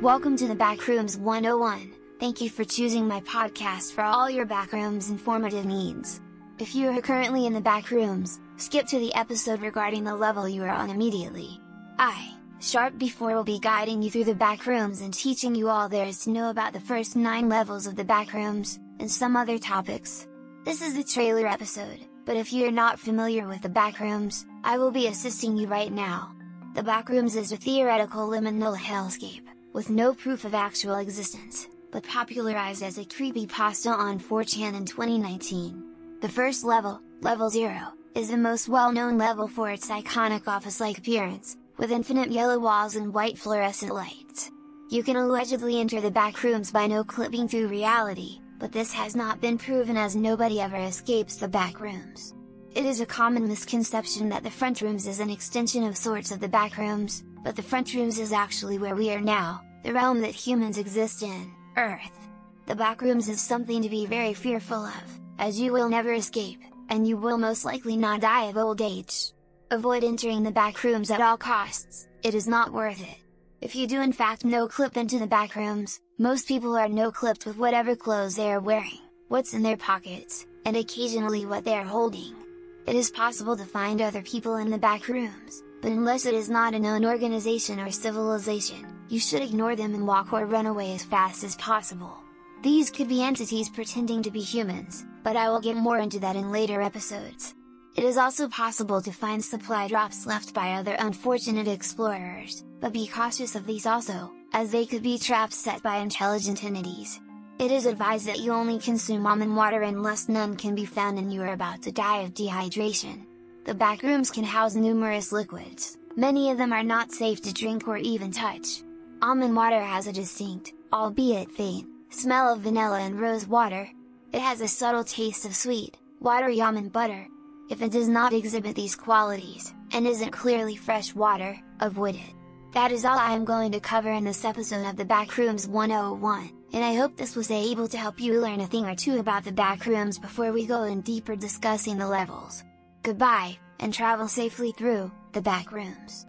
Welcome to the Backrooms 101, thank you for choosing my podcast for all your backrooms informative needs. If you are currently in the backrooms, skip to the episode regarding the level you are on immediately. I, Sharp Before will be guiding you through the backrooms and teaching you all there is to know about the first 9 levels of the backrooms, and some other topics. This is the trailer episode, but if you are not familiar with the backrooms, I will be assisting you right now. The backrooms is a theoretical liminal hellscape with no proof of actual existence, but popularized as a creepypasta on 4chan in 2019. The first level, Level 0, is the most well-known level for its iconic office-like appearance, with infinite yellow walls and white fluorescent lights. You can allegedly enter the back rooms by no-clipping through reality, but this has not been proven as nobody ever escapes the back rooms. It is a common misconception that the front rooms is an extension of sorts of the back rooms, but the front rooms is actually where we are now, the realm that humans exist in, Earth. The backrooms is something to be very fearful of, as you will never escape, and you will most likely not die of old age. Avoid entering the backrooms at all costs, it is not worth it. If you do in fact no-clip into the backrooms, most people are no-clipped with whatever clothes they are wearing, what's in their pockets, and occasionally what they are holding. It is possible to find other people in the backrooms, but unless it is not a known organization or civilization, you should ignore them and walk or run away as fast as possible. These could be entities pretending to be humans, but I will get more into that in later episodes. It is also possible to find supply drops left by other unfortunate explorers, but be cautious of these also, as they could be traps set by intelligent entities. It is advised that you only consume almond water unless none can be found and you are about to die of dehydration. The backrooms can house numerous liquids, many of them are not safe to drink or even touch, Almond water has a distinct, albeit faint, smell of vanilla and rose water. It has a subtle taste of sweet, watery almond butter. If it does not exhibit these qualities, and isn't clearly fresh water, avoid it. That is all I am going to cover in this episode of the Backrooms 101, and I hope this was able to help you learn a thing or two about the backrooms before we go in deeper discussing the levels. Goodbye, and travel safely through, the backrooms.